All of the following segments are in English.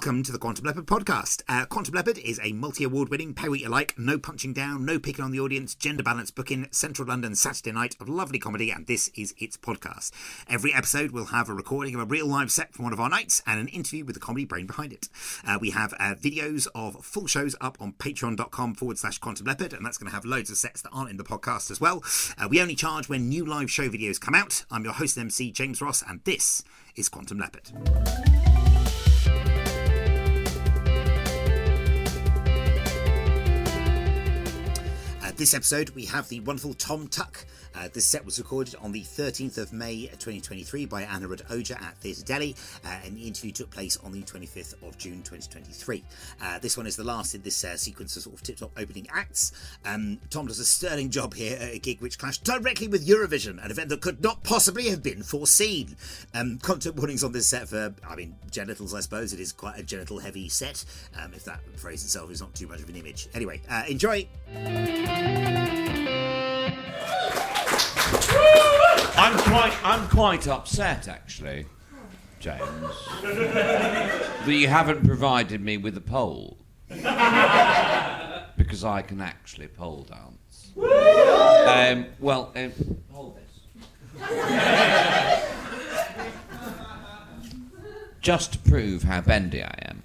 Welcome to the Quantum Leopard podcast. Uh, Quantum Leopard is a multi award winning, pay what you like, no punching down, no picking on the audience, gender balance booking, Central London Saturday night of lovely comedy, and this is its podcast. Every episode will have a recording of a real live set from one of our nights and an interview with the comedy brain behind it. Uh, we have uh, videos of full shows up on patreon.com forward slash quantum leopard, and that's going to have loads of sets that aren't in the podcast as well. Uh, we only charge when new live show videos come out. I'm your host and MC, James Ross, and this is Quantum Leopard. This episode, we have the wonderful Thom Tuck. Uh, this set was recorded on the 13th of May 2023 by Aniruddh Ohja at Theatre Deli, uh, and the interview took place on the 25th of June 2023. Uh, this one is the last in this uh, sequence of sort of tip top opening acts. Um, Thom does a sterling job here at a gig which clashed directly with Eurovision, an event that could not possibly have been foreseen. Um, content warnings on this set for, I mean, genitals, I suppose. It is quite a genital heavy set, um, if that phrase itself is not too much of an image. Anyway, uh, enjoy! I'm quite, I'm quite upset actually, James, that you haven't provided me with a pole because I can actually pole dance. Um, well, um, hold this. Just to prove how bendy I am.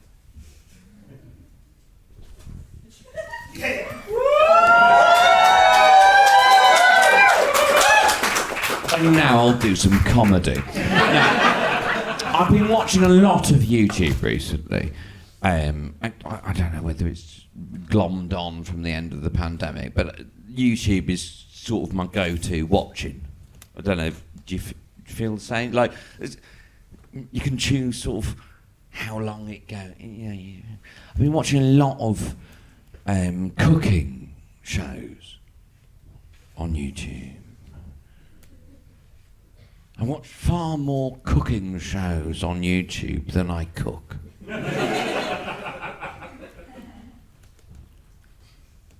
Now I'll do some comedy. Now, I've been watching a lot of YouTube recently. Um, I, I don't know whether it's glommed on from the end of the pandemic, but YouTube is sort of my go-to watching. I don't know. Do you f- feel the same? Like, you can choose sort of how long it goes. Yeah. I've been watching a lot of um, cooking shows on YouTube. I watch far more cooking shows on YouTube than I cook.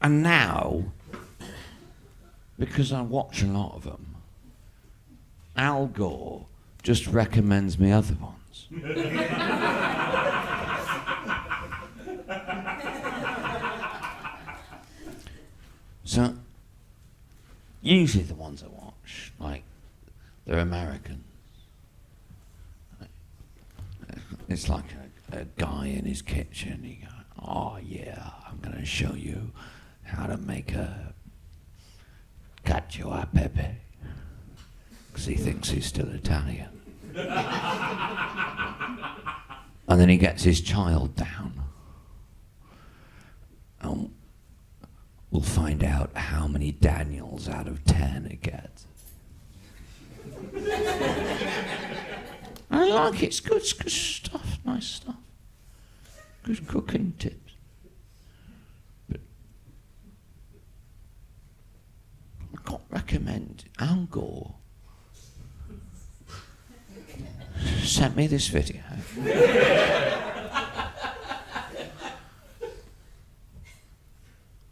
and now, because I watch a lot of them, Al Gore just recommends me other ones. so, usually the ones I watch, like, they're Americans. It's like a, a guy in his kitchen. He goes, "Oh yeah, I'm going to show you how to make a cacio a pepe," because he thinks he's still Italian. and then he gets his child down. And we'll find out how many Daniels out of ten it gets. I like it. It's good, it's good stuff. Nice stuff. Good cooking tips. But I can't recommend Al Gore. Sent me this video.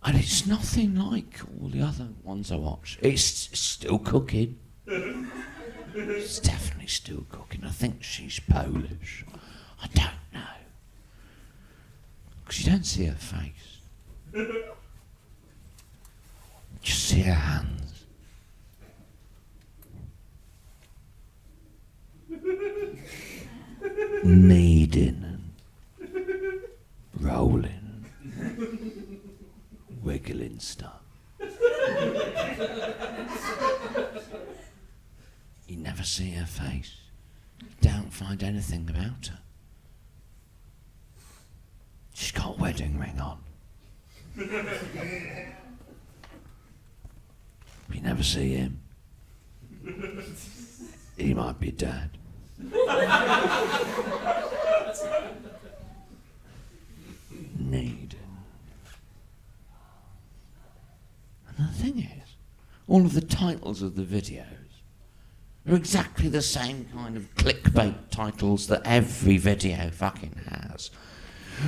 and it's nothing like all the other ones I watch. It's still cooking. It's definitely still cooking. I think she's Polish. I don't know. Because you don't see her face. Just see her hands. Kneading and rolling and wiggling stuff. You never see her face. You don't find anything about her. She's got a wedding ring on. You never see him. He might be dead. Need. And the thing is, all of the titles of the videos are exactly the same kind of clickbait titles that every video fucking has.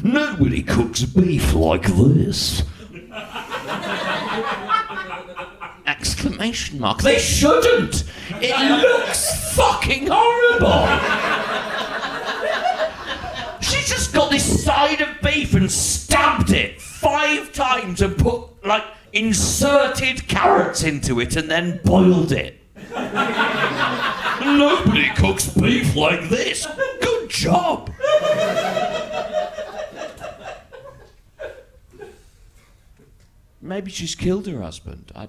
Nobody cooks beef like this. Exclamation mark. They shouldn't! It looks fucking horrible! She's just got this side of beef and stabbed it five times and put like inserted carrots into it and then boiled it. Nobody cooks beef like this. Good job. Maybe she's killed her husband. I...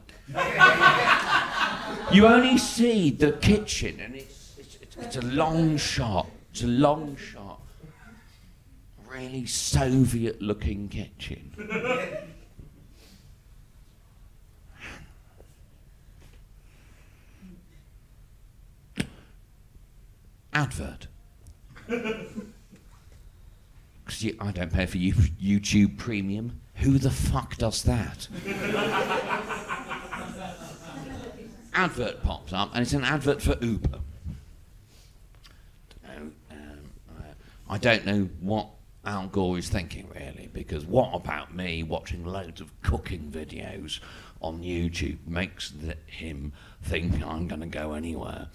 you only see the kitchen, and it's, it's, it's, a long shot. It's a long shot. Really Soviet looking kitchen. Advert. Because I don't pay for YouTube Premium. Who the fuck does that? advert pops up, and it's an advert for Uber. Um, I don't know what Al Gore is thinking, really, because what about me watching loads of cooking videos on YouTube makes th- him think I'm going to go anywhere?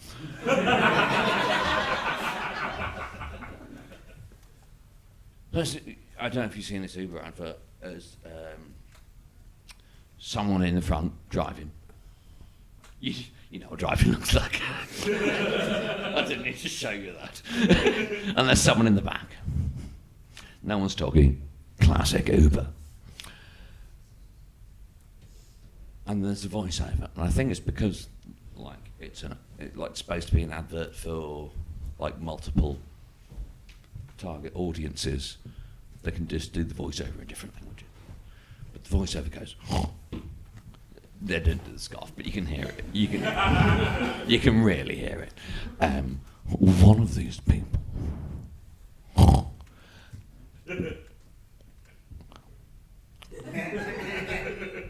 I don't know if you've seen this Uber advert as um, someone in the front driving. You, you know what driving looks like. I didn't need to show you that. and there's someone in the back. No one's talking. Classic Uber. And there's a voiceover, and I think it's because, it's it, like supposed to be an advert for, like, multiple target audiences. They can just do the voiceover in different languages. But the voiceover goes. they didn't do the scarf, but you can hear it. You can, you can really hear it. Um, one of these people.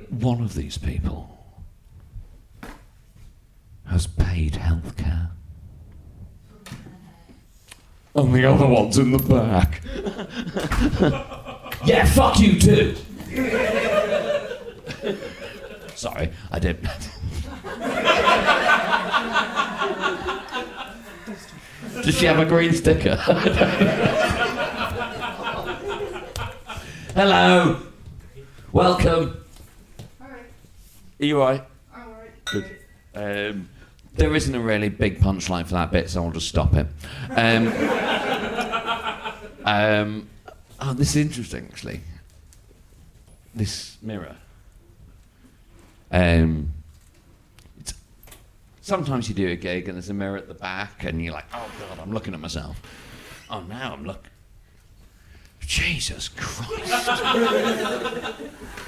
one of these people has paid healthcare. And the other one's in the back. yeah, fuck you too. Sorry, I didn't. Does she have a green sticker? Hello. Welcome. Alright. Are you alright? I'm alright. Good. Um, there isn't a really big punchline for that bit, so I'll just stop it. Um, um, oh, this is interesting, actually. This mirror. Um, sometimes you do a gig and there's a mirror at the back, and you're like, oh god, I'm looking at myself. Oh, now I'm looking. Jesus Christ.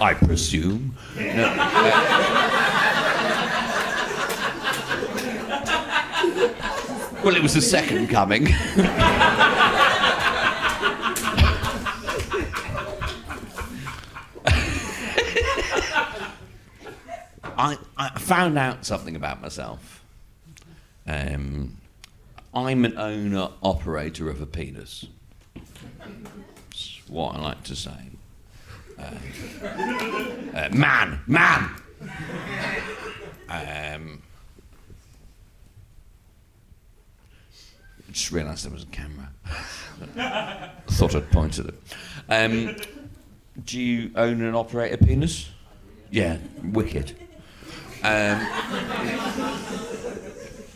I presume. No, uh, well, it was the second coming. I, I found out something about myself. Um, I'm an owner operator of a penis. That's what I like to say. Uh, uh, man, man. Um, just realised there was a camera. Thought I'd point at it. Um, do you own and operate a penis? Yeah, wicked. Um,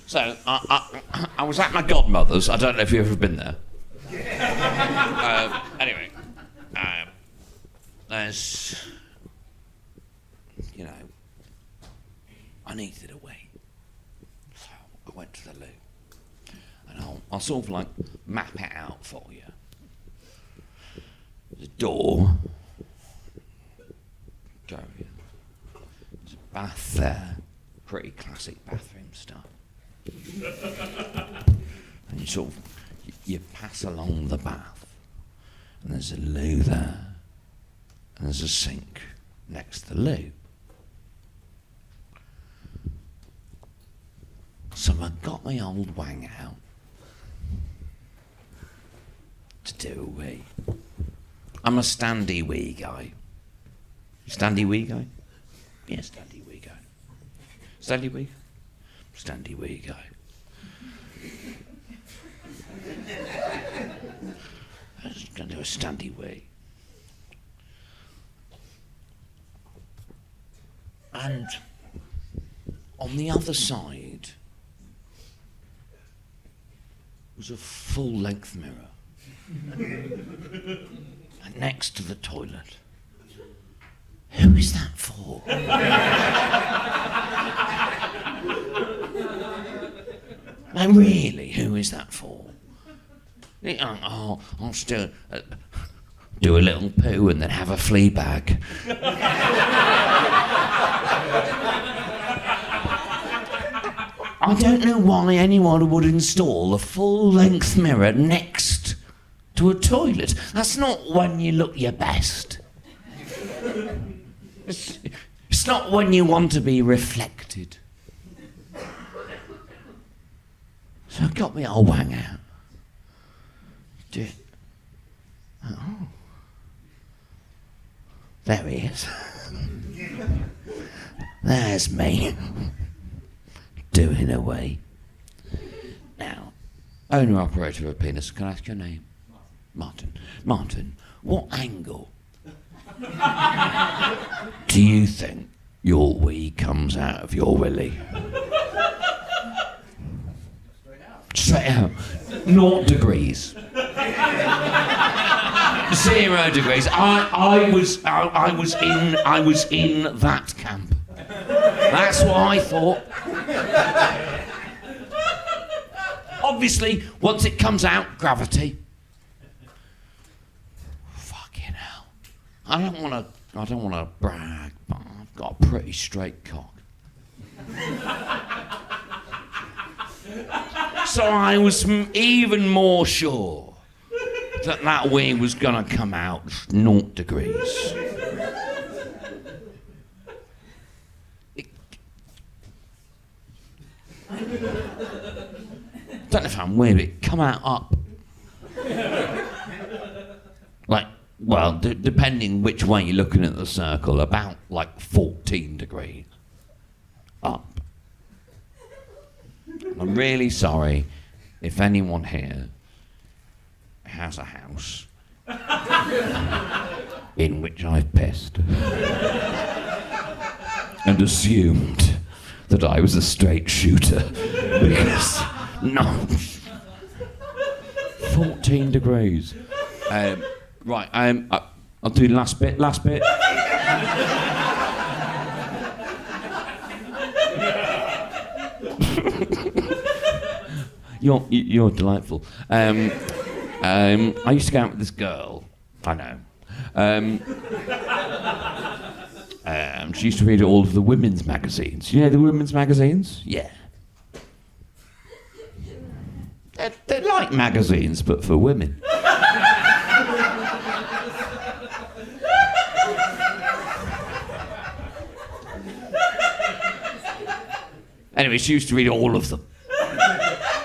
so I, I, I was at my godmother's. I don't know if you've ever been there. uh, anyway, um, there's, you know, I needed a wee, so I went to the loo, and I'll, sort of like map it out for you. There's a door. Go in. There's a bath there. Pretty classic bathroom stuff. and you sort of you, you pass along the bath, and there's a loo there, and there's a sink next to the loo. So I got my old wang out do we? I'm a standy wee guy. Standy wee guy? Yeah, standy wee guy. Standy wee? Standy wee guy. I was going to do a standy wee. And on the other side was a full length mirror next to the toilet. Who is that for? no, really, who is that for? I'll still uh, do a little poo and then have a flea bag. I don't know why anyone would install a full length mirror next to a toilet. That's not when you look your best. It's, it's not when you want to be reflected. So I got me old wang out. Do Oh. There he is. There's me. Doing away. Now, owner operator of a penis, can I ask your name? Martin. Martin, what angle do you think your wee comes out of your willy? Straight out. Naught degrees. Zero degrees. I, I was I, I was in I was in that camp. That's what I thought. Obviously, once it comes out, gravity. Fucking hell. I don't want to. I don't want to brag, but I've got a pretty straight cock. so I was even more sure that that wee was gonna come out naught degrees. Don't know if I'm weird, it come out up. Well, d- depending which way you're looking at the circle, about like 14 degrees up. I'm really sorry if anyone here has a house in which I've pissed and assumed that I was a straight shooter because no 14 degrees um, right um, I- I'll do the last bit last bit You're you- you're delightful. Um, um, I used to go out with this girl. I know. Um, um, she used to read all of the women's magazines. You know the women's magazines? Yeah. They're, they're like magazines, but for women. Anyway, she used to read all of them.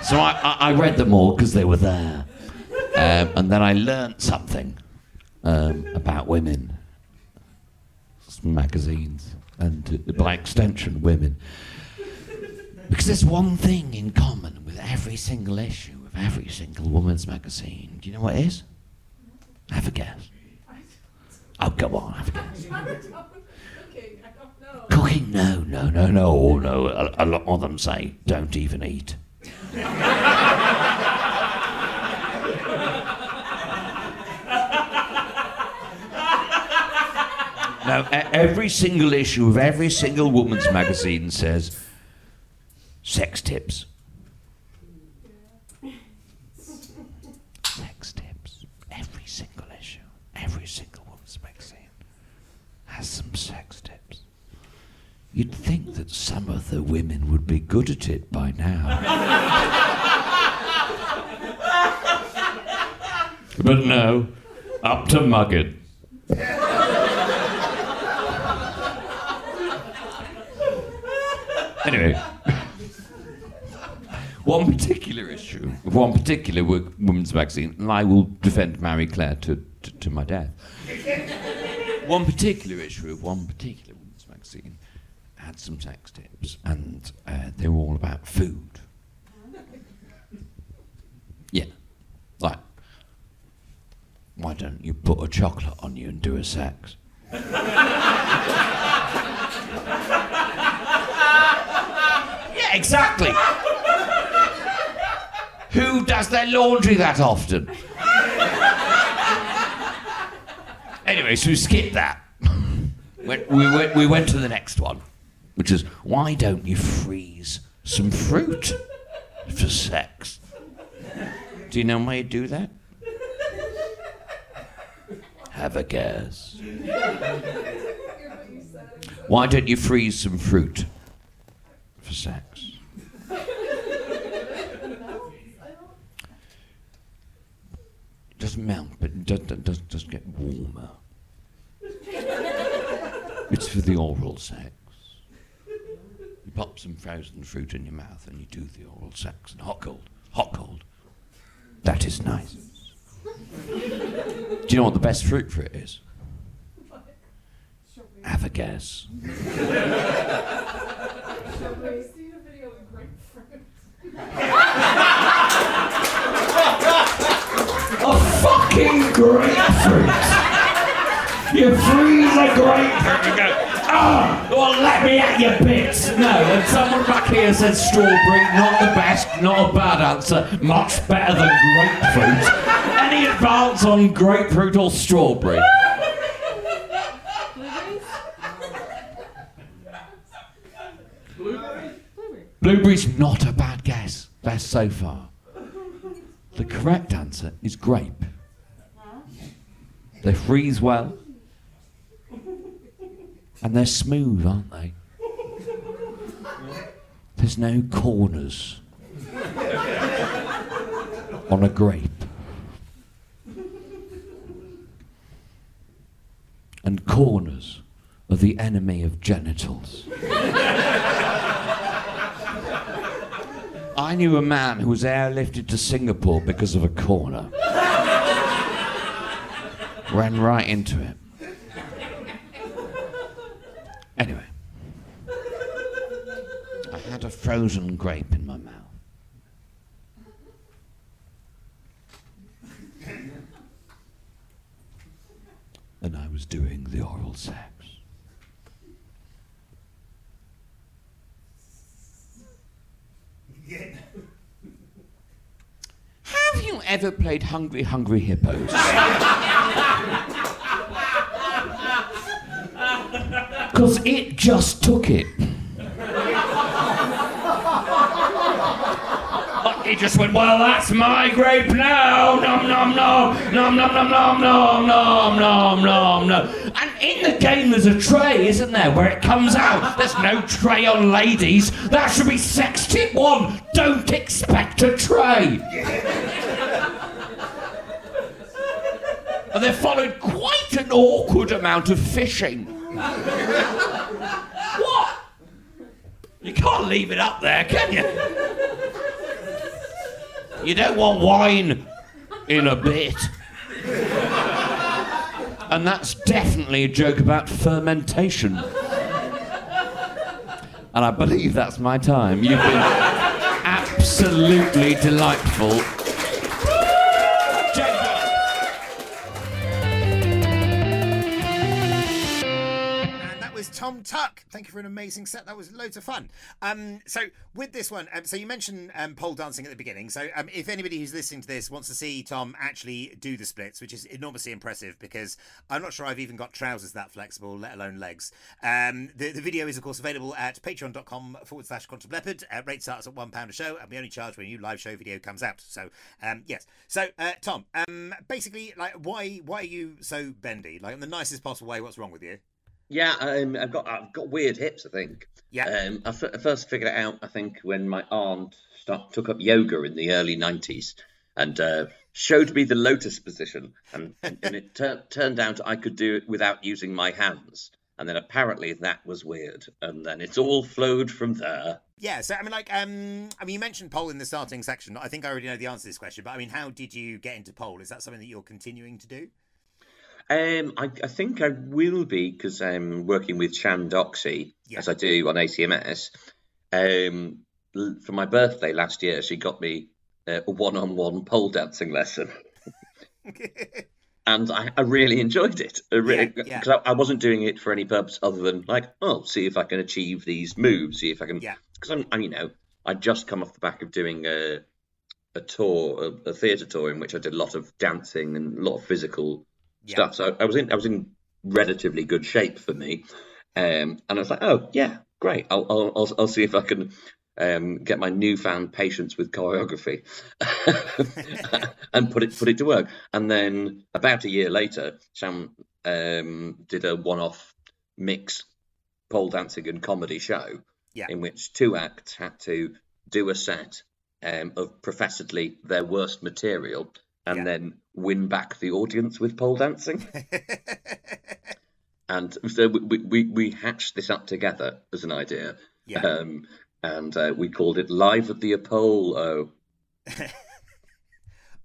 So I, I, I read them all because they were there. Um, and then I learnt something um, about women, magazines, and uh, by extension, women. Because there's one thing in common with every single issue of every single woman's magazine. Do you know what it is? Have a guess. Oh, go on, have a guess. Cooking, I don't know. Cooking? No, no, no, no, oh, no. A, a lot of them say don't even eat. Now, every single issue of every single woman's magazine says sex tips. Sex tips. Every single issue, every single woman's magazine has some sex tips. You'd think that some of the women would be good at it by now. but no, up to mugging. Anyway, one particular issue of one particular wo- women's magazine, and I will defend Marie Claire to, to, to my death. one particular issue of one particular women's magazine had some sex tips, and uh, they were all about food. Yeah, like, why don't you put a chocolate on you and do a sex? yeah, exactly. Who does their laundry that often? anyway, so we skipped that. We, went, we went to the next one, which is why don't you freeze some fruit for sex? Do you know why you do that? Have a guess. Why don't you freeze some fruit for sex? It doesn't melt, but it does, does, does, get warmer. It's for the oral sex. You pop some frozen fruit in your mouth and you do the oral sex. And hot cold, hot cold. That is nice. Do you know what the best fruit for it is? Have a guess. Have you seen a video of grapefruit? A fucking grapefruit! You freeze a grapefruit ah, well, let me at your bits. No, and someone back here said strawberry, not the best, not a bad answer, much better than grapefruit. Any advance on grapefruit or strawberry? Blueberries? Blueberry? Blueberry's not a bad guess. Best so far. The correct answer is grape. They freeze well. And they're smooth, aren't they? There's no corners on a grape. And corners are the enemy of genitals. I knew a man who was airlifted to Singapore because of a corner. Ran right into it. Anyway, I had a frozen grape in my mouth. And I was doing the oral sex. Have you ever played Hungry Hungry Hippos? Because it just took it. He just went, well, that's my grape now. Nom, nom, nom. Nom, nom, nom, nom, nom, nom, nom, nom, nom. And in the game, there's a tray, isn't there, where it comes out. There's no tray on ladies. That should be sex tip one. Don't expect a tray. and there followed quite an awkward amount of fishing. What? You can't leave it up there, can you? You don't want wine in a bit. And that's definitely a joke about fermentation. And I believe that's my time. You've been absolutely delightful. Tuck. Thank you for an amazing set. That was loads of fun. Um, so with this one, um, so you mentioned um, pole dancing at the beginning. So um, if anybody who's listening to this wants to see Thom actually do the splits, which is enormously impressive, because I'm not sure I've even got trousers that flexible, let alone legs. Um, the, the video is of course available at patreon.com forward slash quantum leopard. Uh, rate starts at one pound a show, and we only charge when a new live show video comes out. So um, yes. So uh, Thom, basically, like, why why are you so bendy? Like in the nicest possible way. What's wrong with you? Yeah, um, I've got I've got weird hips. I think. Yeah. Um, I, f- I first figured it out. I think when my aunt start, took up yoga in the early '90s and uh, showed me the lotus position, and, and it tur- turned out I could do it without using my hands. And then apparently that was weird, and then it's all flowed from there. Yeah, so I mean, like, um, I mean, you mentioned pole in the starting section. I think I already know the answer to this question, but I mean, how did you get into pole? Is that something that you're continuing to do? Um, I, I think I will be because I'm working with Sian Docksey Yeah. as I do on ACMS. Um, for my birthday last year, she got me uh, a one-on-one pole dancing lesson. and I, I really enjoyed it. I really, Yeah, yeah. Because I, I wasn't doing it for any purpose other than like, oh, see if I can achieve these moves, see if I can. Yeah. Because I'm, I'm, you know, I'd just come off the back of doing a a tour, a, a theatre tour in which I did a lot of dancing and a lot of physical Yeah. stuff. So I was in, I was in relatively good shape for me, um, and I was like, oh yeah, great. I'll, I'll, I'll, I'll see if I can. Um, get my newfound patience with choreography and put it put it to work. And then about a year later, Sam um, did a one-off mix pole dancing and comedy show Yeah. in which two acts had to do a set um, of professedly their worst material and Yeah. then win back the audience with pole dancing. and so we, we, we hatched this up together as an idea. Yeah. Um, and uh, we called it Live at the Apollo.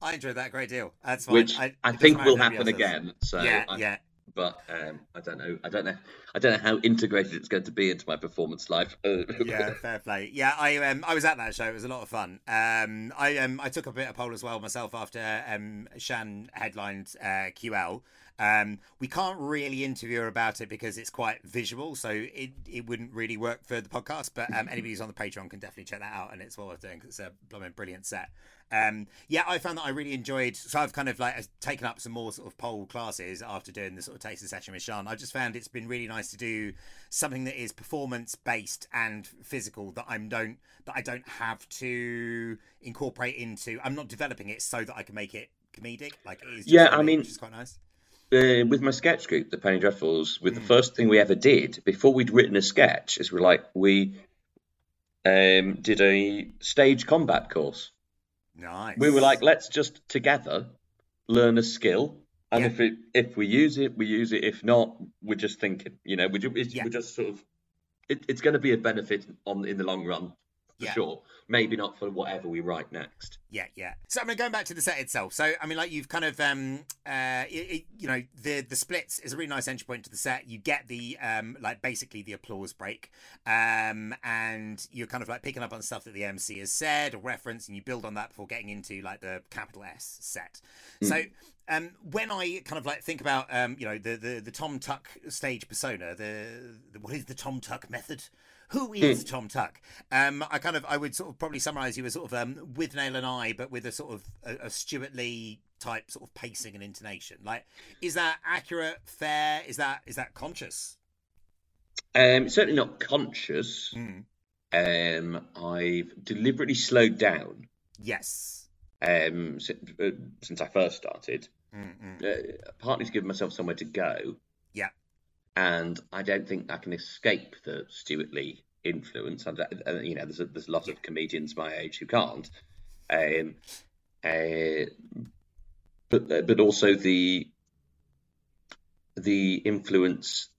I enjoyed that a great deal. That's fine. which I, I, think will happen again. So, yeah, I, yeah. But um, I don't know. I don't know. I don't know how integrated it's going to be into my performance life. Yeah, fair play. Yeah, I um, I was at that show. It was a lot of fun. Um, I um, I took a bit of pole as well myself after um, Sian headlined uh, QL. Um, we can't really interview her about it because it's quite visual, so it, it wouldn't really work for the podcast. But um, anybody who's on the Patreon can definitely check that out, and it's well worth doing 'cause it's a blooming brilliant set. Um, yeah, I found that I really enjoyed. So I've kind of like taken up some more sort of pole classes after doing the sort of taster session with Sian. I just found it's been really nice to do something that is performance based and physical that I'm don't that I don't have to incorporate into. I'm not developing it so that I can make it comedic. Like it is just Yeah, I mean- which is quite nice. Uh, with my sketch group, the Penny Dreadfuls, with Hmm. the first thing we ever did before we'd written a sketch is we're like we um, did a stage combat course. Nice. We were like, let's just together learn a skill, and Yeah. if it if we use it, we use it. If not, we're just thinking. You know, we ju- it's, Yeah. we're just sort of. It, it's going to be a benefit on in the long run, for Yeah. sure. Maybe not for whatever we write next. Yeah, yeah. So I mean, going back to the set itself. So I mean, like you've kind of, um, uh, it, it, you know, the the splits is a really nice entry point to the set. You get the, um, like basically the applause break, um, and you're kind of like picking up on stuff that the MC has said or referenced, and you build on that before getting into like the capital S set. So. Um, when I kind of like think about um, you know the, the the Thom Tuck stage persona, the, the what is the Thom Tuck method? Who is Thom Tuck? Um, I kind of I would sort of probably summarize you as sort of um, Withnail and I, but with a sort of a, a Stewart Lee type sort of pacing and intonation. Like, is that accurate? Fair? Is that is that conscious? Um, certainly not conscious. Mm. Um, I've deliberately slowed down Yes. um, since, uh, since I first started, Mm-mm. uh, partly to give myself somewhere to go. Yeah. And I don't think I can escape the Stewart Lee influence. Don't- uh, you know, there's a, there's a lot of comedians my age who can't. Um, uh, but uh, but also the the influence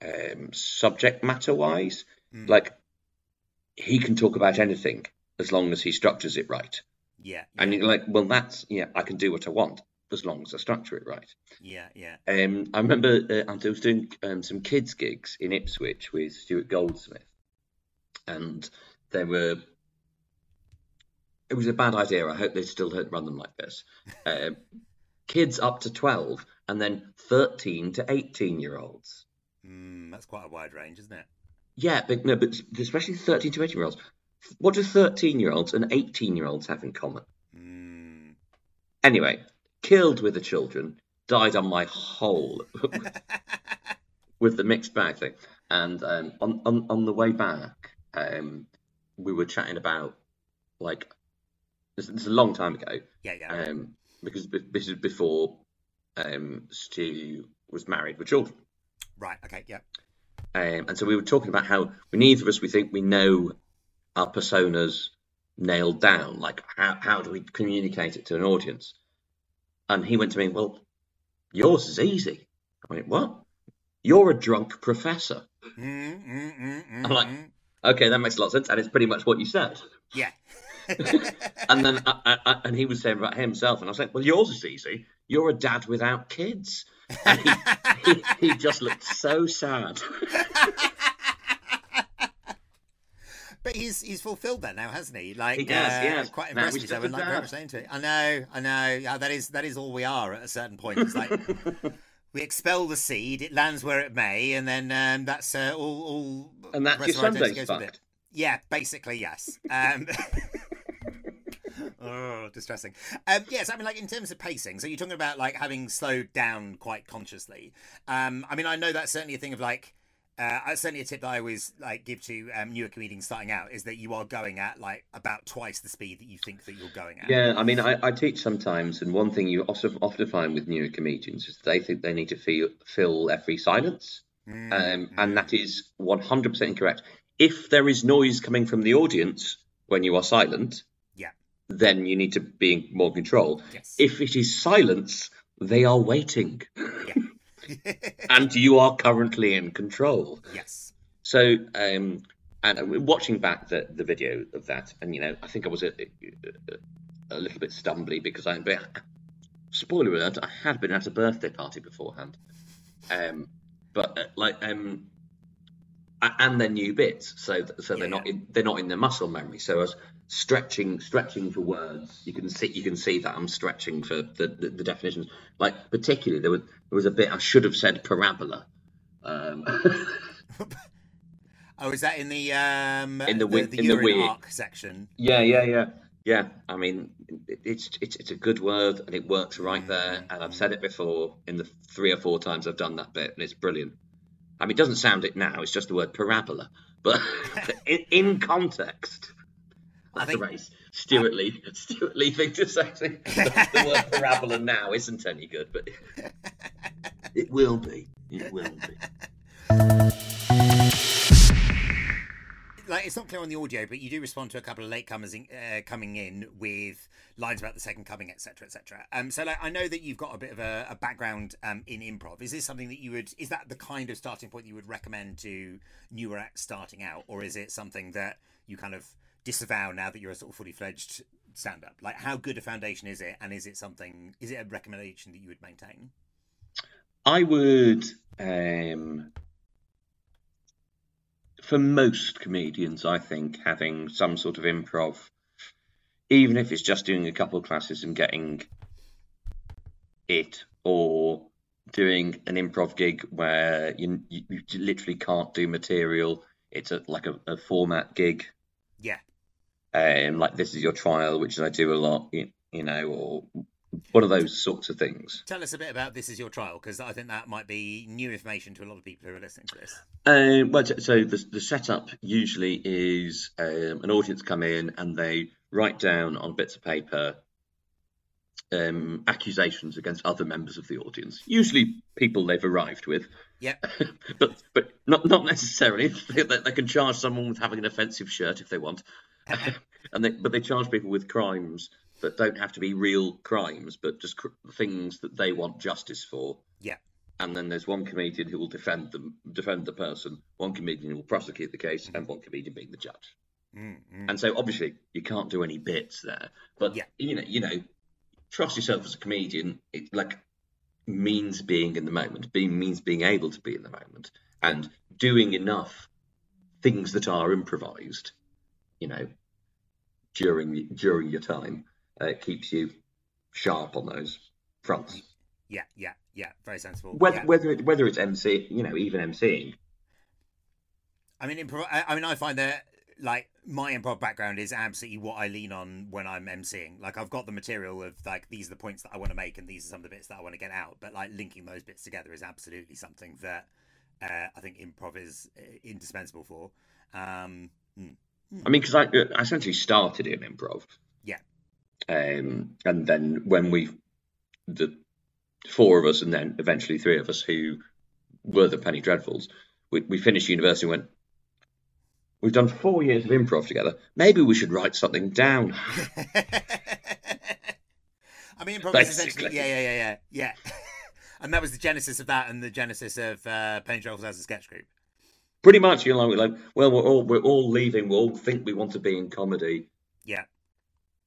um, subject matter wise, Mm. like he can talk about anything as long as he structures it right. Yeah. And you're like, well, that's yeah, I can do what I want as long as I structure it right. yeah, yeah. Um, I remember uh, I was doing um, some kids gigs in Ipswich with Stuart Goldsmith, and there were. It was a bad idea. I hope they still don't run them like this. Um, kids up to twelve, and then thirteen to eighteen year olds. Mm, that's quite a wide range, isn't it? Yeah, but no, but especially thirteen to eighteen year olds. What do thirteen year olds and eighteen year olds have in common? Mm. Anyway, killed with the children, died on my whole with the mixed bag thing. And um, on, on on the way back, um, we were chatting about like this, this is a long time ago, yeah, yeah. um, because this is before um, Stu was married with children. right. Okay. Yeah. Um, and so we were talking about how we neither of us we think we know our personas nailed down. Like how how do we communicate it to an audience? And he went to me, well, yours is easy. I went, what? You're a drunk professor. Mm, mm, mm, mm, I'm like-. Okay, that makes a lot of sense, and it's pretty much what you said. yeah. And then I, I, I- and he was saying about himself, and I was like, well, yours is easy. You're a dad without kids. And he, he, he just looked so sad. But he's he's fulfilled that now, hasn't he? Like He has, uh, has. Quite Now impressed. So like very much into it. I know, I know. Yeah, that is that is all we are at a certain point. It's like we expel the seed, it lands where it may, and then um, that's uh, all. all And that's your of our identity with fucked. it. Yeah, basically yes. Um, oh, distressing. Um, yes, I mean, like in terms of pacing. So you're talking about like having slowed down quite consciously. Um, I mean, I know that's certainly a thing of like. Uh, certainly a tip that I always like give to um, newer comedians starting out is that you are going at like about twice the speed that you think that you're going at. Yeah, I mean, I, I teach sometimes, and one thing you also often find with newer comedians is they think they need to feel, fill every silence, Mm, um, and that is 100% incorrect. If there is noise coming from the audience when you are silent, Yeah. then you need to be in more control. Yes. If it is silence, they are waiting, Yeah. and you are currently in control. yes. So, um, and uh, watching back the, the video of that, and you know, I think I was a, a, a little bit stumbly because I, but, spoiler alert, I had been at a birthday party beforehand, um, but uh, like, um, and they're new bits, so so they're not in, they're not in their muscle memory. So I was stretching stretching for words. You can see you can see that I'm stretching for the, the, the definitions. Like particularly there was there was a bit I should have said parabola. Um, Oh, is that in the um In the the, the in the arc section? Yeah, yeah, yeah, yeah. I mean, it's it's it's a good word and it works right there. And I've said it before in the three or four times I've done that bit, and it's brilliant. I mean, it doesn't sound it now; it's just the word parabola. But in, in context, that's think- a race. Stewart Lee, Stewart Lee thing to say. The, the word parabola now isn't any good, but it will be. It will be. like it's not clear on the audio, but you do respond to a couple of latecomers in, uh, coming in with lines about the second coming, etc., etc. Um, so like I know that you've got a bit of a, a background um, in improv. Is this something that you would? Is that the kind of starting point you would recommend to newer acts starting out, or is it something that you kind of disavow now that you're a sort of fully fledged stand up? Like how good a foundation is it, and is it something? Is it a recommendation that you would maintain? I would, um, for most comedians, I think having some sort of improv, even if it's just doing a couple of classes and getting it, or doing an improv gig where you, you, you literally can't do material, it's a, like a, a format gig, Yeah. Um, like this is your trial, which I do a lot, you, you know, or one of those sorts of things. Tell us a bit about this is your trial because I think that might be new information to a lot of people who are listening to this. Um, well, so- so the, the setup usually is um, an audience come in and they write down on bits of paper um, accusations against other members of the audience, usually people they've arrived with, Yep. but but not not necessarily. they, they can charge someone with having an offensive shirt if they want, and they, but they charge people with crimes that don't have to be real crimes, but just cr- things that they want justice for Yeah. and then there's one comedian who will defend them, defend the person, one comedian who will prosecute the case, and one comedian being the judge. Mm, mm. And so obviously you can't do any bits there, but Yeah. you know, you know, trust yourself as a comedian. It like means being in the moment, being means being able to be in the moment, and doing enough things that are improvised. You know, during during your time, uh, keeps you sharp on those fronts. Yeah, yeah, yeah. Very sensible. Whether yeah. whether it, whether it's MC, you know, even MCing. I mean, improv. I, I mean, I find that like my improv background is absolutely what I lean on when I'm emceeing. Like I've got the material of like these are the points that I want to make and these are some of the bits that I want to get out. But like linking those bits together is absolutely something that uh, I think improv is uh, indispensable for. Um, mm, I mean, because I, I essentially started in improv. Yeah. Um, and then when we, the four of us, and then eventually three of us who were the Penny Dreadfuls, we, we finished university and went, we've done four years of improv together. Maybe we should write something down. I mean, improv is essentially Basically. yeah, yeah, yeah, yeah, yeah. and that was the genesis of that, and the genesis of uh, Penny Dreadfuls as a sketch group. Pretty much, you know, like, well, we're all we're all leaving. We all think we want to be in comedy. Yeah,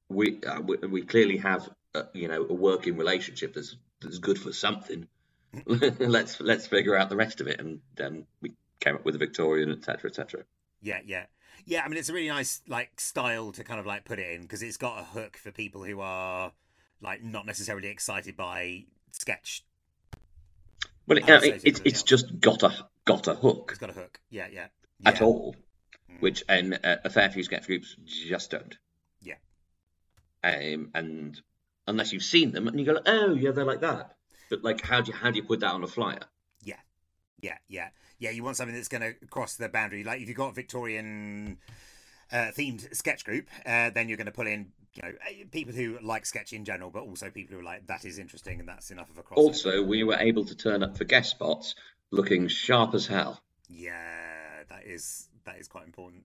We uh, we, we clearly have, uh, you know, a working relationship that's that's good for something. let's let's figure out the rest of it, and then we came up with the Victorian, etc., etc. yeah, yeah. Yeah, I mean it's a really nice like style to kind of like put it in because it's got a hook for people who are like not necessarily excited by sketch. Well, it, And it's it, it's it's just got a got a hook It's got a hook. Yeah, yeah. at all, Mm. which and uh, a fair few sketch groups just don't. Yeah. Um, and unless you've seen them and you go, oh yeah, they're like that. But like, how do you how do you put that on a flyer? Yeah, yeah, yeah. Yeah. You want something that's going to cross the boundary. Like if you've got a Victorian uh, themed sketch group, uh, then you're going to pull in, you know, uh, people who like sketch in general, but also people who are like that is interesting and that's enough of a cross. Also, we were able to turn up for guest spots looking sharp as hell. yeah, that is that is quite important.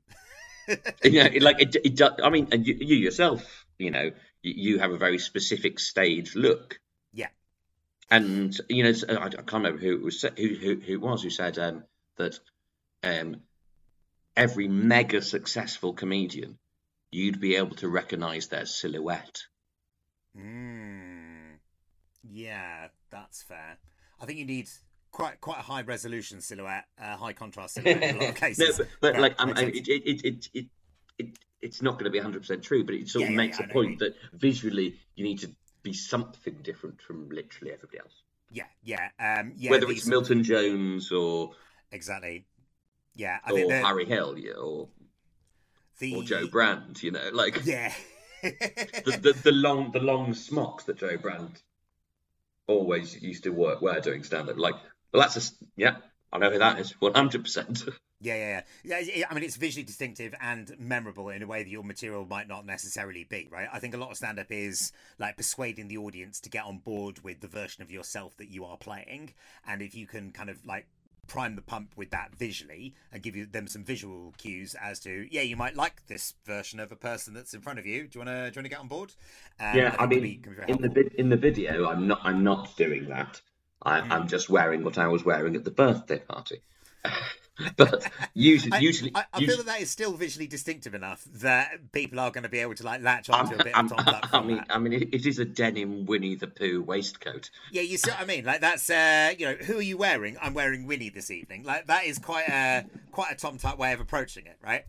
you know, it, like it, it does. I mean, and you, you yourself, you know, you, you have a very specific stage look. Yeah. And you know, I, I can't remember who it was who who, who it was who said um, that um, every mega successful comedian, you'd be able to recognise their silhouette. Mm. Yeah, that's fair. I think you need quite quite a high resolution silhouette, uh, high contrast silhouette in a lot of cases. no, but, but like, um, I- it, it, it, it, it, it, it's not going to be 100% true, but it sort Yeah, of yeah, makes yeah, a know what you point that visually you need to be something different from literally everybody else. yeah, yeah, um, yeah. Whether it's Milton Jones or exactly. Yeah, I or Harry Hill, yeah, or the or Jo Brand, you know, like Yeah. the, the the long the long smocks that Jo Brand always used to work wear doing stand up. Like, well, that's a yeah, I know who that is, one hundred percent. Yeah, yeah, yeah. yeah I mean, it's visually distinctive and memorable in a way that your material might not necessarily be, right? I think a lot of stand up is like persuading the audience to get on board with the version of yourself that you are playing. And if you can kind of like prime the pump with that visually and give you them some visual cues as to, yeah, you might like this version of a person that's in front of you. Do you want to, do you want to get on board? Um, yeah, I can mean, be- in the in the video, I'm not I'm not doing that. I, Mm. I'm just wearing what I was wearing at the birthday party. but usually, I, usually, I, I usually feel that that is still visually distinctive enough that people are going to be able to like latch onto a bit I'm- of Thom Tuck I mean, that. I mean, it, it is a denim Winnie the Pooh waistcoat. Yeah, you see what I mean? Like that's uh, you know, who are you wearing? I'm wearing Winnie this evening. Like that is quite a quite a Thom Tuck way of approaching it, right?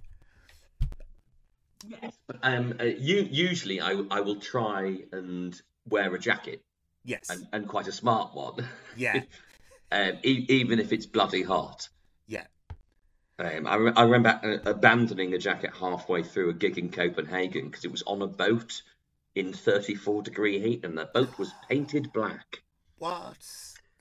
Yes. but Um, uh, you, usually, I I will try and wear a jacket Yes. and, and quite a smart one. Yeah. um, e- even if it's bloody hot. Yeah. Um, I, re- I remember uh, abandoning a jacket halfway through a gig in Copenhagen because it was on a boat in 34 degree heat and the boat was painted black. What?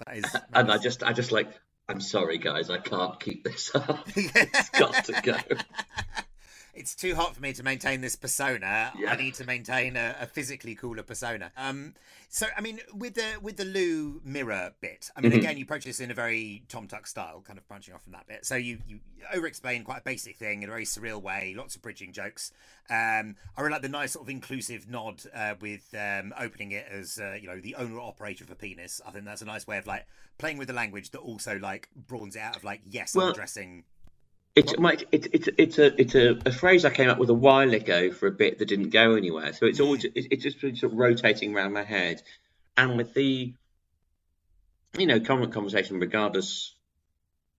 That is. And I just, I just like, I'm sorry guys, I can't keep this up. it's got to go. it's too hot for me to maintain this persona. Yeah. I need to maintain a, a physically cooler persona. Um, so I mean, with the with the loo mirror bit, I mean, Mhm. again, you approach this in a very Thom Tuck style, kind of branching off from that bit. So you you over explain quite a basic thing in a very surreal way, lots of bridging jokes. Um, I really like the nice sort of inclusive nod uh, with um, opening it as uh, you know the owner operator of a penis. I think that's a nice way of like playing with the language that also like broadens it out of like yes, Well- I'm addressing. It's Mike. It's it's it's a it's a, a phrase I came up with a while ago for a bit that didn't go anywhere. So it's always it, it's just been sort of rotating around my head, and with the you know common conversation, regardless,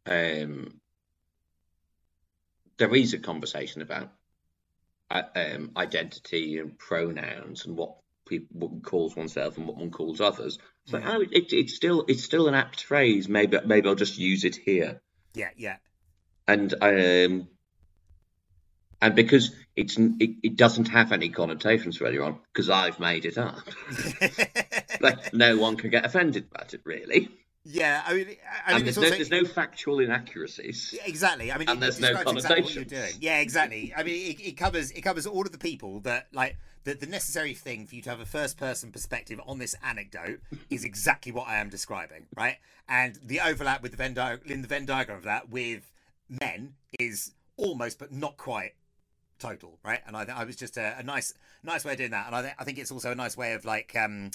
um, there is a conversation about uh, um, identity and pronouns and what people what one calls oneself and what one calls others. So Mhm. oh, it, it's still it's still an apt phrase. Maybe maybe I'll just use it here Yeah, yeah. And um, and because it's it, it doesn't have any connotations for anyone because I've made it up. like no one can get offended about it really. yeah, I mean, I and mean, there's it's no there's no factual inaccuracies. Yeah, exactly. I mean, And it, there's no exactly connotations. doing. Yeah, exactly. I mean, it, it covers it covers all of the people that like the, the necessary thing for you to have a first person perspective on this anecdote is exactly what I am describing, right? And the overlap with the Venn di- in the Venn diagram of that with men is almost but not quite total, right? And I, I was just a, a nice nice way of doing that, and I, th- I think it's also a nice way of like um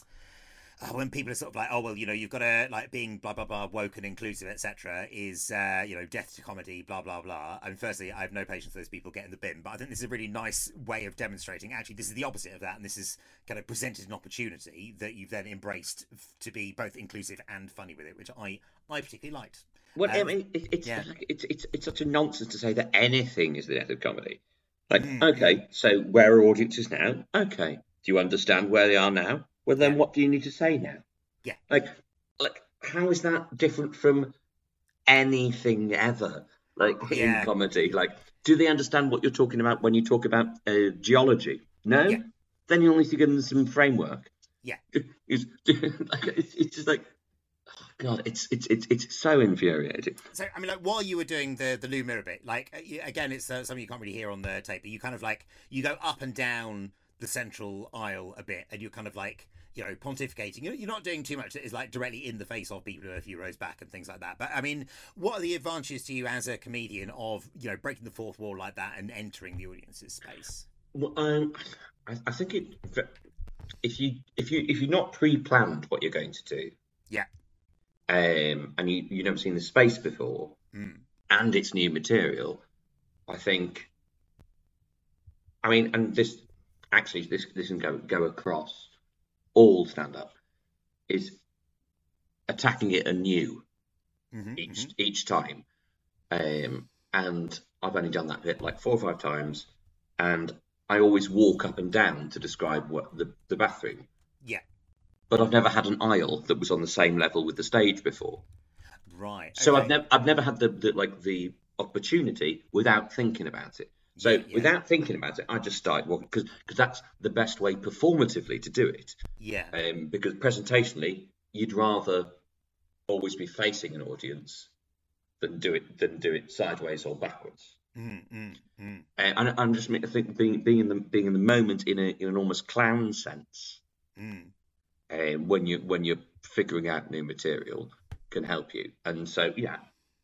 uh, when people are sort of like, oh well, you know, you've got to like being blah blah blah woke and inclusive, etc., is uh, you know death to comedy, blah blah blah. And firstly, I have no patience for those people getting the bin, but I think this is a really nice way of demonstrating. Actually, this is the opposite of that, and this is kind of presented an opportunity that you've then embraced to be both inclusive and funny with it, which I I particularly liked. Well, I Um, mean, it, it's, yeah. like, it's it's it's such a nonsense to say that anything is the death of comedy. Like, Mm, okay, so where are audiences now? Okay, do you understand where they are now? Well, then Yeah. what do you need to say now? Yeah. Like, like, how is that different from anything ever? Like Yeah. in comedy, like, do they understand what you're talking about when you talk about uh, geology? No. Yeah. Then you'll need to give them some framework. Yeah. It's, it's, it's just like, God, it's it's it's it's so infuriating. So I mean, like while you were doing the the Lou Mirror bit, like uh, again, it's uh, something you can't really hear on the tape, but you kind of like you go up and down the central aisle a bit, and you're kind of like you know pontificating. You're, you're not doing too much that is like directly in the face of people who are a few rows back and things like that. But I mean, what are the advantages to you as a comedian of you know breaking the fourth wall like that and entering the audience's space? Well, um, I, I think it, if you if you if you're not pre-planned what you're going to do, Yeah. Um, and you you've never seen the space before, Mm. and it's new material, I think. I mean, and this actually this this can go go across all stand up is attacking it anew Mhm, each mhm. each time. Um, and I've only done that bit like four or five times, and I always walk up and down to describe what the, the bathroom. Yeah. But I've never had an aisle that was on the same level with the stage before. Right. So okay. I've never I've never had the, the like the opportunity without thinking about it. So Yeah, yeah. without thinking about it, I just started walking because because that's the best way performatively to do it. Yeah. Um, because presentationally, you'd rather always be facing an audience than do it than do it sideways or backwards. Mm, mm, mm. Uh, and I'm just I think being being in the being in the moment in a in an almost clown sense Mm. Uh, when you when you're figuring out new material can help you. And so yeah,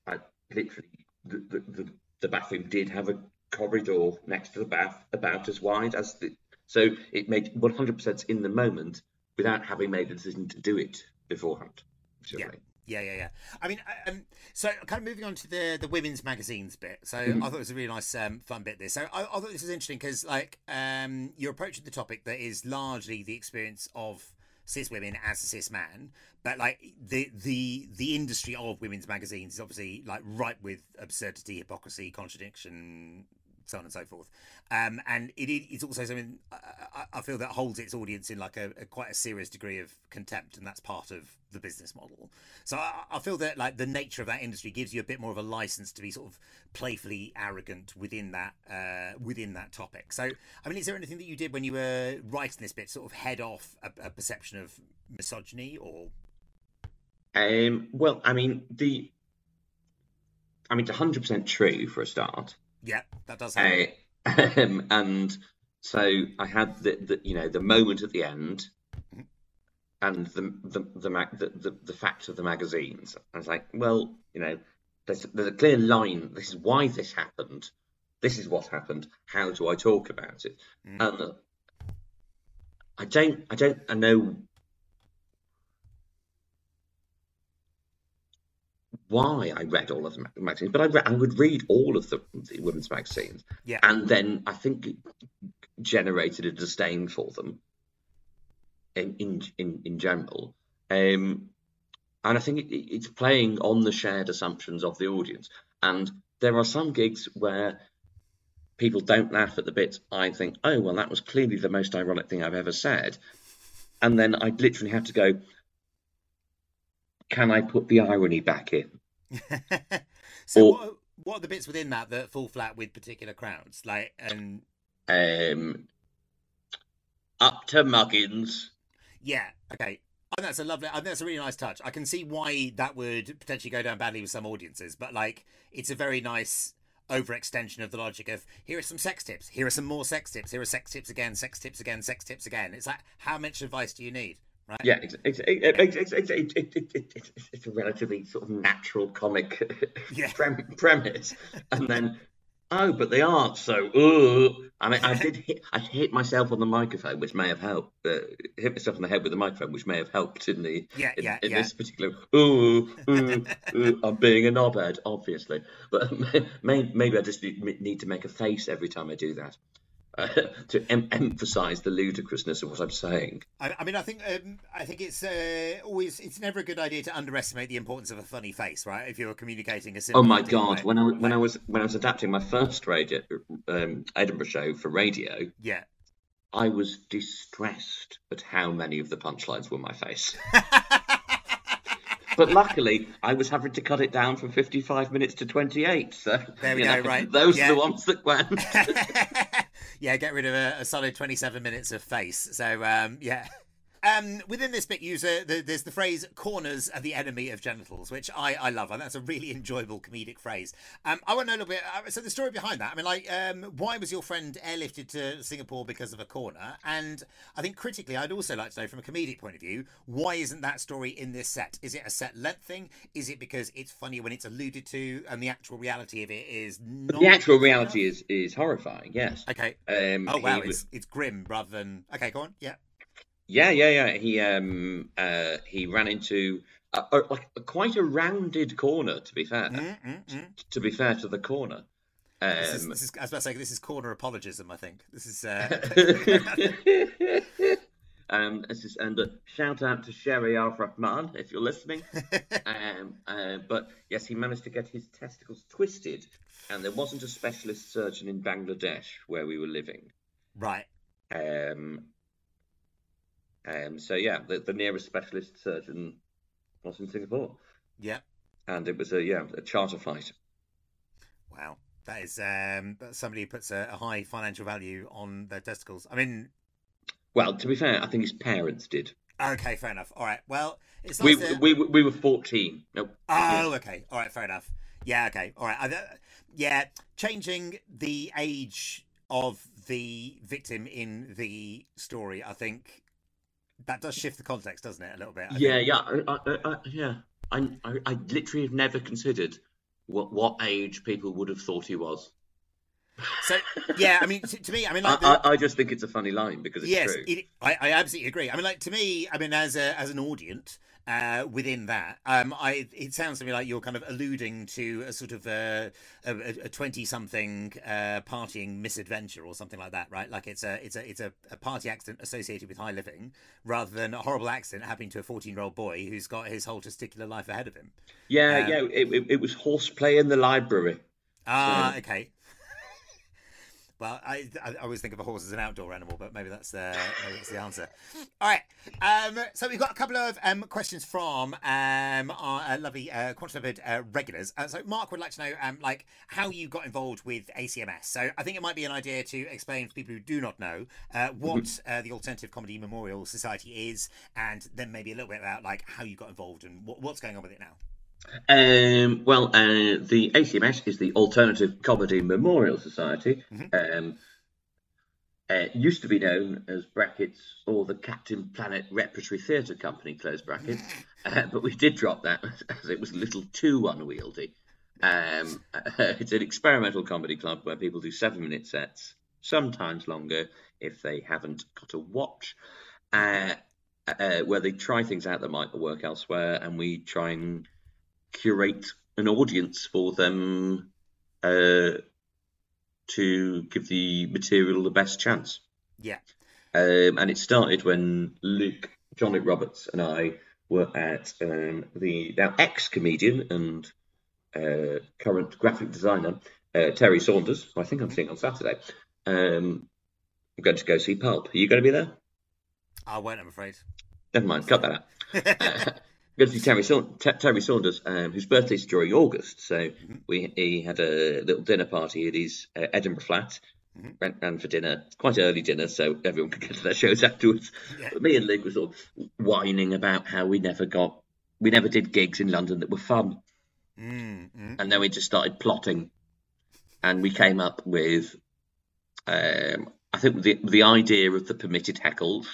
I literally the the, the, bathroom did have a corridor next to the bath about as wide as the so it made 100% in the moment without having made a decision to do it beforehand. Yeah. Yeah, yeah, yeah. I mean, um, so kind of moving on to the the women's magazines bit. So Mhm. I thought it was a really nice, um, fun bit. This. So I, I thought this was interesting because, like, um, you're approaching the topic that is largely the experience of cis women as a cis man, but like the the the industry of women's magazines is obviously like ripe with absurdity, hypocrisy, contradiction, so on and so forth. Um, and it, it's also something I, I- feel that holds its audience in like a, a quite a serious degree of contempt, and that's part of the business model. So I, I feel that like the nature of that industry gives you a bit more of a license to be sort of playfully arrogant within that uh, within that topic. So I mean, is there anything that you did when you were writing this bit, sort of head off a, a perception of misogyny or? Um, well, I mean the, I mean it's 100% true for a start. Yeah, that does happen. Um, and so I had the, the you know the moment at the end, Mhm. and the the the, mag- the the the fact of the magazines. I was like, well, you know, there's there's a clear line. This is why this happened. This is what happened. How do I talk about it? Mm. And uh, I don't I don't I know why I read all of the magazines, but I, re- I would read all of the, the women's magazines, Yeah. and then I think it generated a disdain for them in in in, in general. Um, and I think it, it- it's playing on the shared assumptions of the audience. And there are some gigs where people don't laugh at the bits. I think, oh well, that was clearly the most ironic thing I've ever said, and then I literally have to go. Can I put the irony back in? so Or- what, what are the bits within that that fall flat with particular crowds? Like, and Um, up to Muggins. yeah, okay. I think that's a lovely. I think that's a really nice touch. I can see why that would potentially go down badly with some audiences, but like, it's a very nice overextension of the logic of here are some sex tips, here are some more sex tips, here are sex tips again, sex tips again, sex tips again. It's like, how much advice do you need? Right? Yeah, it's it's it, it's it's it's it, it, it, it, it's it's a relatively sort of natural comic premise, and then Oh, but they aren't. So, uh, I mean, I did hit, I hit myself on the microphone, which may have helped. Uh, hit myself on the head with the microphone, which may have helped in the Yeah, in, yeah, in yeah. this particular. Ooh, ooh, ooh, I'm being a knobhead, obviously, but may, maybe I just need to make a face every time I do that. Uh, to em- emphasize the ludicrousness of what I'm saying. I, I mean, I think um, I think it's uh, always it's never a good idea to underestimate the importance of a funny face, right? If you're communicating a simple Oh my god! right? When I when I was when I was adapting my first radio um, Edinburgh show for radio, yeah. I was distressed at how many of the punchlines were my face. but luckily, I was having to cut it down from 55 minutes to 28. So There we go, know, right. Those Yeah. are the ones that went. yeah, get rid of a, a solid 27 minutes of face. So, um, yeah. Um, within this bit, user, the, there's the phrase "corners are the enemy of genitals," which I, I love, and that's a really enjoyable comedic phrase. Um, I want to know a little bit. Uh, so, the story behind that. I mean, like, um, why was your friend airlifted to Singapore because of a corner? And I think critically, I'd also like to know, from a comedic point of view, why isn't that story in this set? Is it a set length thing? Is it because it's funny when it's alluded to, and the actual reality of it is not? the actual reality is is horrifying. Yes. Okay. Um, Oh wow, was- it's it's grim rather than okay. Go on. Yeah. Yeah, yeah, yeah. He um uh he ran into a, a, like a, quite a rounded corner. To be fair, Mm, mm, mm. to be fair to the corner. This is, Um, this is, I was about to say this is corner apologism. I think this is. Uh, um, this is, and uh, shout out to Sherry Al Rahman if you're listening. um, uh, but yes, he managed to get his testicles twisted, and there wasn't a specialist surgeon in Bangladesh where we were living. right. Um, um, so yeah, the, the nearest specialist surgeon was in Singapore, Yeah. and it was a yeah a charter flight. Wow. That is um, that's somebody who puts a, a high financial value on their testicles. I mean, Well, to be fair, I think his parents did. okay, fair enough. All right. Well, it's We to- we we were fourteen. No, Oh, okay. All right, fair enough. Yeah, okay. All right. I, uh, yeah, changing the age of the victim in the story, I think that does shift the context, doesn't it, a little bit? I Yeah, think. yeah, I, I, I, yeah. I, I, literally have never considered what what age people would have thought he was. So, yeah, I mean, to, to me, I mean, I, like, the, I, I just think it's a funny line because it's yes, true. it, I, I absolutely agree. I mean, like to me, I mean, as a as an audience. Uh, within that, um, I it sounds to me like you're kind of alluding to a sort of uh, a twenty-something uh, partying misadventure or something like that, right? Like it's a it's a it's a, a party accident associated with high living, rather than a horrible accident happening to a fourteen-year-old boy who's got his whole testicular life ahead of him. yeah, um, yeah. It, it, it was horseplay in the library. Ah, okay. Well, I, I always think of a horse as an outdoor animal, but maybe that's uh, maybe that's the answer. All right. Um, so we've got a couple of um, questions from um, our uh, lovely uh, Quantified uh, regulars. Uh, so Mark would like to know um, like how you got involved with ACMS. So I think it might be an idea to explain for people who do not know uh, what uh, the Alternative Comedy Memorial Society is, and then maybe a little bit about like how you got involved and what, what's going on with it now. Um, well, uh, the ACMS is the Alternative Comedy Memorial Society. Um, uh, used to be known as brackets or the Captain Planet Repertory Theatre Company close brackets, uh, but we did drop that as it was a little too unwieldy. Um, it's an experimental comedy club where people do seven-minute sets, sometimes longer if they haven't got a watch, uh, uh, where they try things out that might work elsewhere, and we try and curate an audience for them uh, to give the material the best chance. Yeah. Um, and it started when Luke, John Luke Roberts, and I were at um, the now ex comedian and uh, current graphic designer uh, Terry Saunders, who I think I'm seeing on Saturday. Um, I'm going to go see Pulp. Are you going to be there? I won't, I'm afraid. Never mind, cut that out. Uh, Going to see Terry, Terry Saunders, um, whose birthday's during August. So we he had a little dinner party at his uh, Edinburgh flat. Mhm. Went round for dinner. Quite early dinner, so everyone could get to their shows afterwards. Yeah. But me and Luke were sort of whining about how we never got, we never did gigs in London that were fun, Mm, mm. and then we just started plotting, and we came up with, um, I think the the idea of the permitted heckles.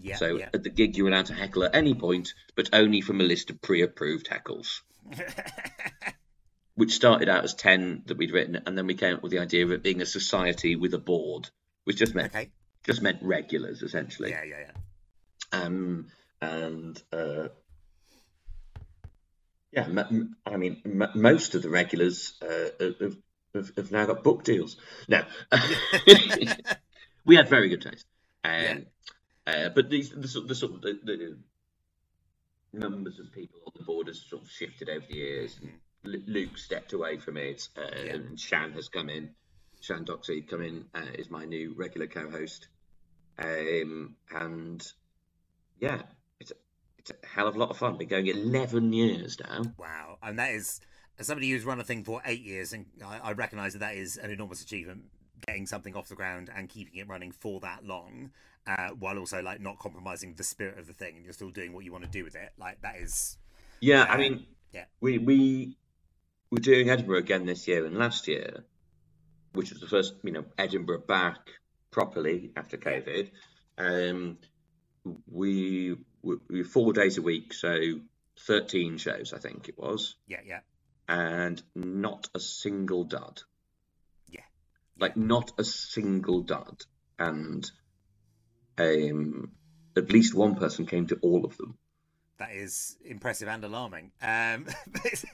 Yeah. so yeah. at the gig, you're allowed to heckle at any point, but only from a list of pre-approved heckles. which started out as 10 that we'd written, and then we came up with the idea of it being a society with a board, which just meant Okay. just meant regulars essentially. Yeah, yeah, yeah. Um, and uh, yeah, m- m- I mean, m- most of the regulars uh, have, have, have now got book deals. No, we had very good taste. Um, uh, but these the, sort- the sort of the, the numbers of people on the board has sort of shifted over the years. And Luke stepped away from it, uh, Yeah. and Sian has come in. Sian Docksey come in uh, is my new regular co-host, um, and yeah, it's a, it's a hell of a lot of fun. Been going eleven years now. Wow, and that is as somebody who's run a thing for eight years, and I, I recognise that that is an enormous achievement. Getting something off the ground and keeping it running for that long, uh, while also like not compromising the spirit of the thing, and you're still doing what you want to do with it. Like that is, Yeah, Yeah. I mean, Yeah. we we we're doing Edinburgh again this year, and last year, which was the first, you know, Edinburgh back properly after COVID. Um, we we we were four days a week, so thirteen shows, I think it was, yeah, yeah, and not a single dud. Like not a single dud, and um, at least one person came to all of them. that is impressive and alarming. Um, but, it's,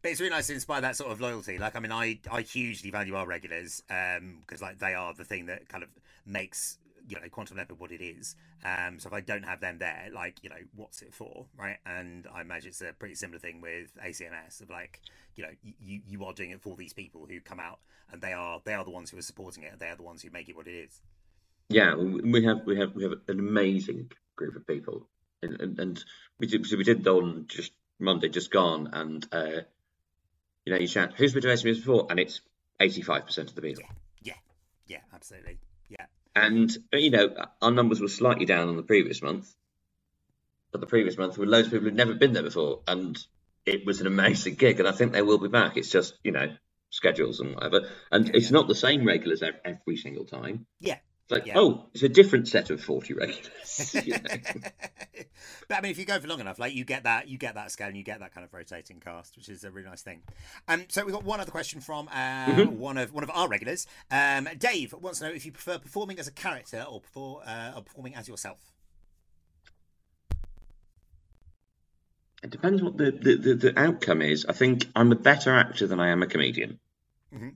but it's really nice to inspire that sort of loyalty. Like, I mean, I I hugely value our regulars because like they are the thing that kind of makes you know quantum leopard what it is. Um so if i don't have them there like you know what's it for right? And i imagine it's a pretty similar thing with acms of like you know you you are doing it for these people who come out and they are they are the ones who are supporting it. They are the ones who make it what it is. Yeah, we have we have we have an amazing group of people, and and, and we did so we did on just Monday just gone, and uh, you know you shout who's been to SMS before, and it's eighty five percent of the people, yeah yeah yeah absolutely and you know our numbers were slightly down on the previous month, but the previous month were loads of people who'd never been there before, and it was an amazing gig, and I think they will be back. It's just you know schedules and whatever, and Yeah, it's yeah. not the same regulars every single time. yeah like, Yeah. oh, it's a different set of 40 regulars. you know? but I mean, if you go for long enough, like you get that, you get that scale, and you get that kind of rotating cast, which is a really nice thing. Um, so we've got one other question from uh, Mm-hmm. one of one of our regulars. Um, Dave wants to know if you prefer performing as a character or, perfor- uh, or performing as yourself. It depends what the, the, the, the outcome is. I think I'm a better actor than I am a comedian. Mhm.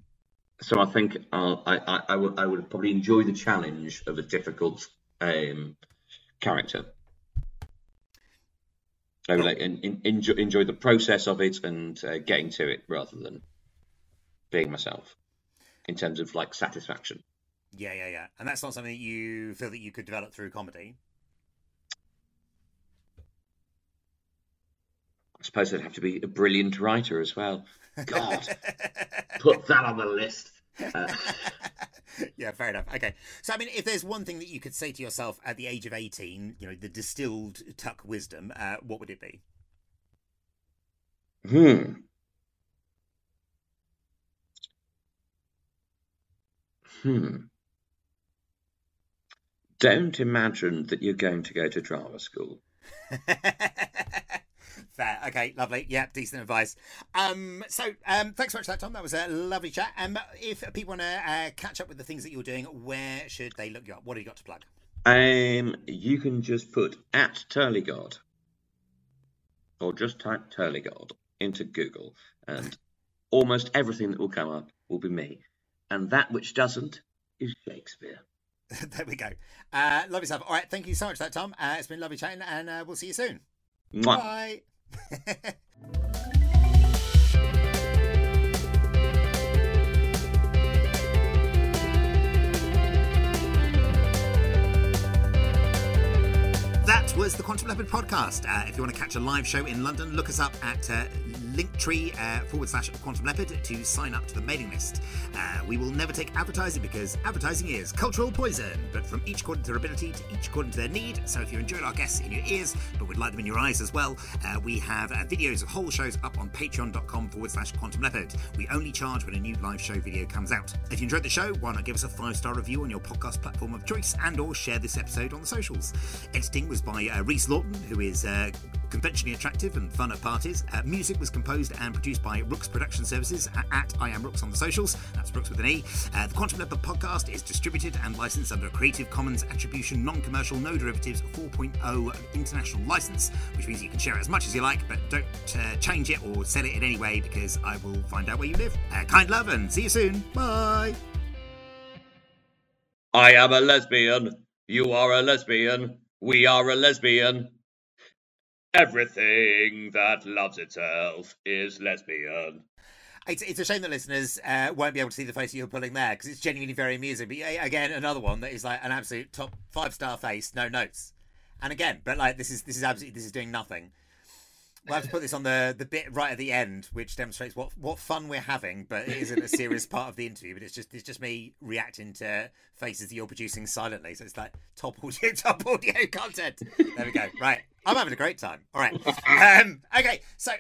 So I think I'll, I, I, I, would, I would probably enjoy the challenge of a difficult um, character. I would like in, in, enjoy, enjoy the process of it and uh, getting to it rather than being myself in terms of like satisfaction. Yeah, yeah, yeah. And that's not something that you feel that you could develop through comedy. I suppose I'd have to be a brilliant writer as well. God, put that on the list. Uh, yeah, fair enough. Okay. So, I mean, if there's one thing that you could say to yourself at the age of 18, you know, the distilled tuck wisdom, uh, what would it be? Hmm. Hmm. Don't imagine that you're going to go to drama school. Fair. Okay, lovely. Yeah, decent advice. Um, so um, thanks so much for that, Thom. That was a lovely chat. Um, if people want to uh, catch up with the things that you're doing, where should they look you up? What have you got to plug? Um, you can just put at Turlygod or just type Turlygod into Google, and almost everything that will come up will be me, and that which doesn't is Shakespeare. there we go. Uh, lovely stuff. All right, thank you so much for that, Thom. Uh, it's been lovely chatting, and uh, we'll see you soon. Mwah. Bye. That was the Quantum Leopard podcast. Uh, if you want to catch a live show in London, look us up at uh, linktree uh, forward slash Quantum Leopard to sign up to the mailing list. Uh, we will never take advertising because advertising is cultural poison, but from each according to their ability to each according to their need. So if you enjoyed our guests in your ears, but would like them in your eyes as well, uh, we have uh, videos of whole shows up on patreon.com forward slash Quantum Leopard. We only charge when a new live show video comes out. If you enjoyed the show, why not give us a five star review on your podcast platform of choice and or share this episode on the socials. Editing was by uh, Rhys Lawton, who is uh, conventionally attractive and fun at parties. Uh, music was composed and produced by Rookes Production Services at, at I Am Rookes on the socials. That's Rookes with an E. Uh, the Quantum Leopard podcast is distributed and licensed under a Creative Commons Attribution Non Commercial No Derivatives 4.0 international license, which means you can share it as much as you like, but don't uh, change it or sell it in any way because I will find out where you live. Uh, kind love and see you soon. Bye. I am a lesbian. You are a lesbian. We are a lesbian. Everything that loves itself is lesbian. It's, it's a shame that listeners uh, won't be able to see the face you're pulling there because it's genuinely very amusing. But again, another one that is like an absolute top five star face, no notes. And again, but like this is this is absolutely this is doing nothing. We'll have to put this on the the bit right at the end, which demonstrates what what fun we're having, but it isn't a serious part of the interview. But it's just it's just me reacting to faces that you're producing silently. So it's like top audio, top audio content. There we go. Right, I'm having a great time. All right. Um, okay, so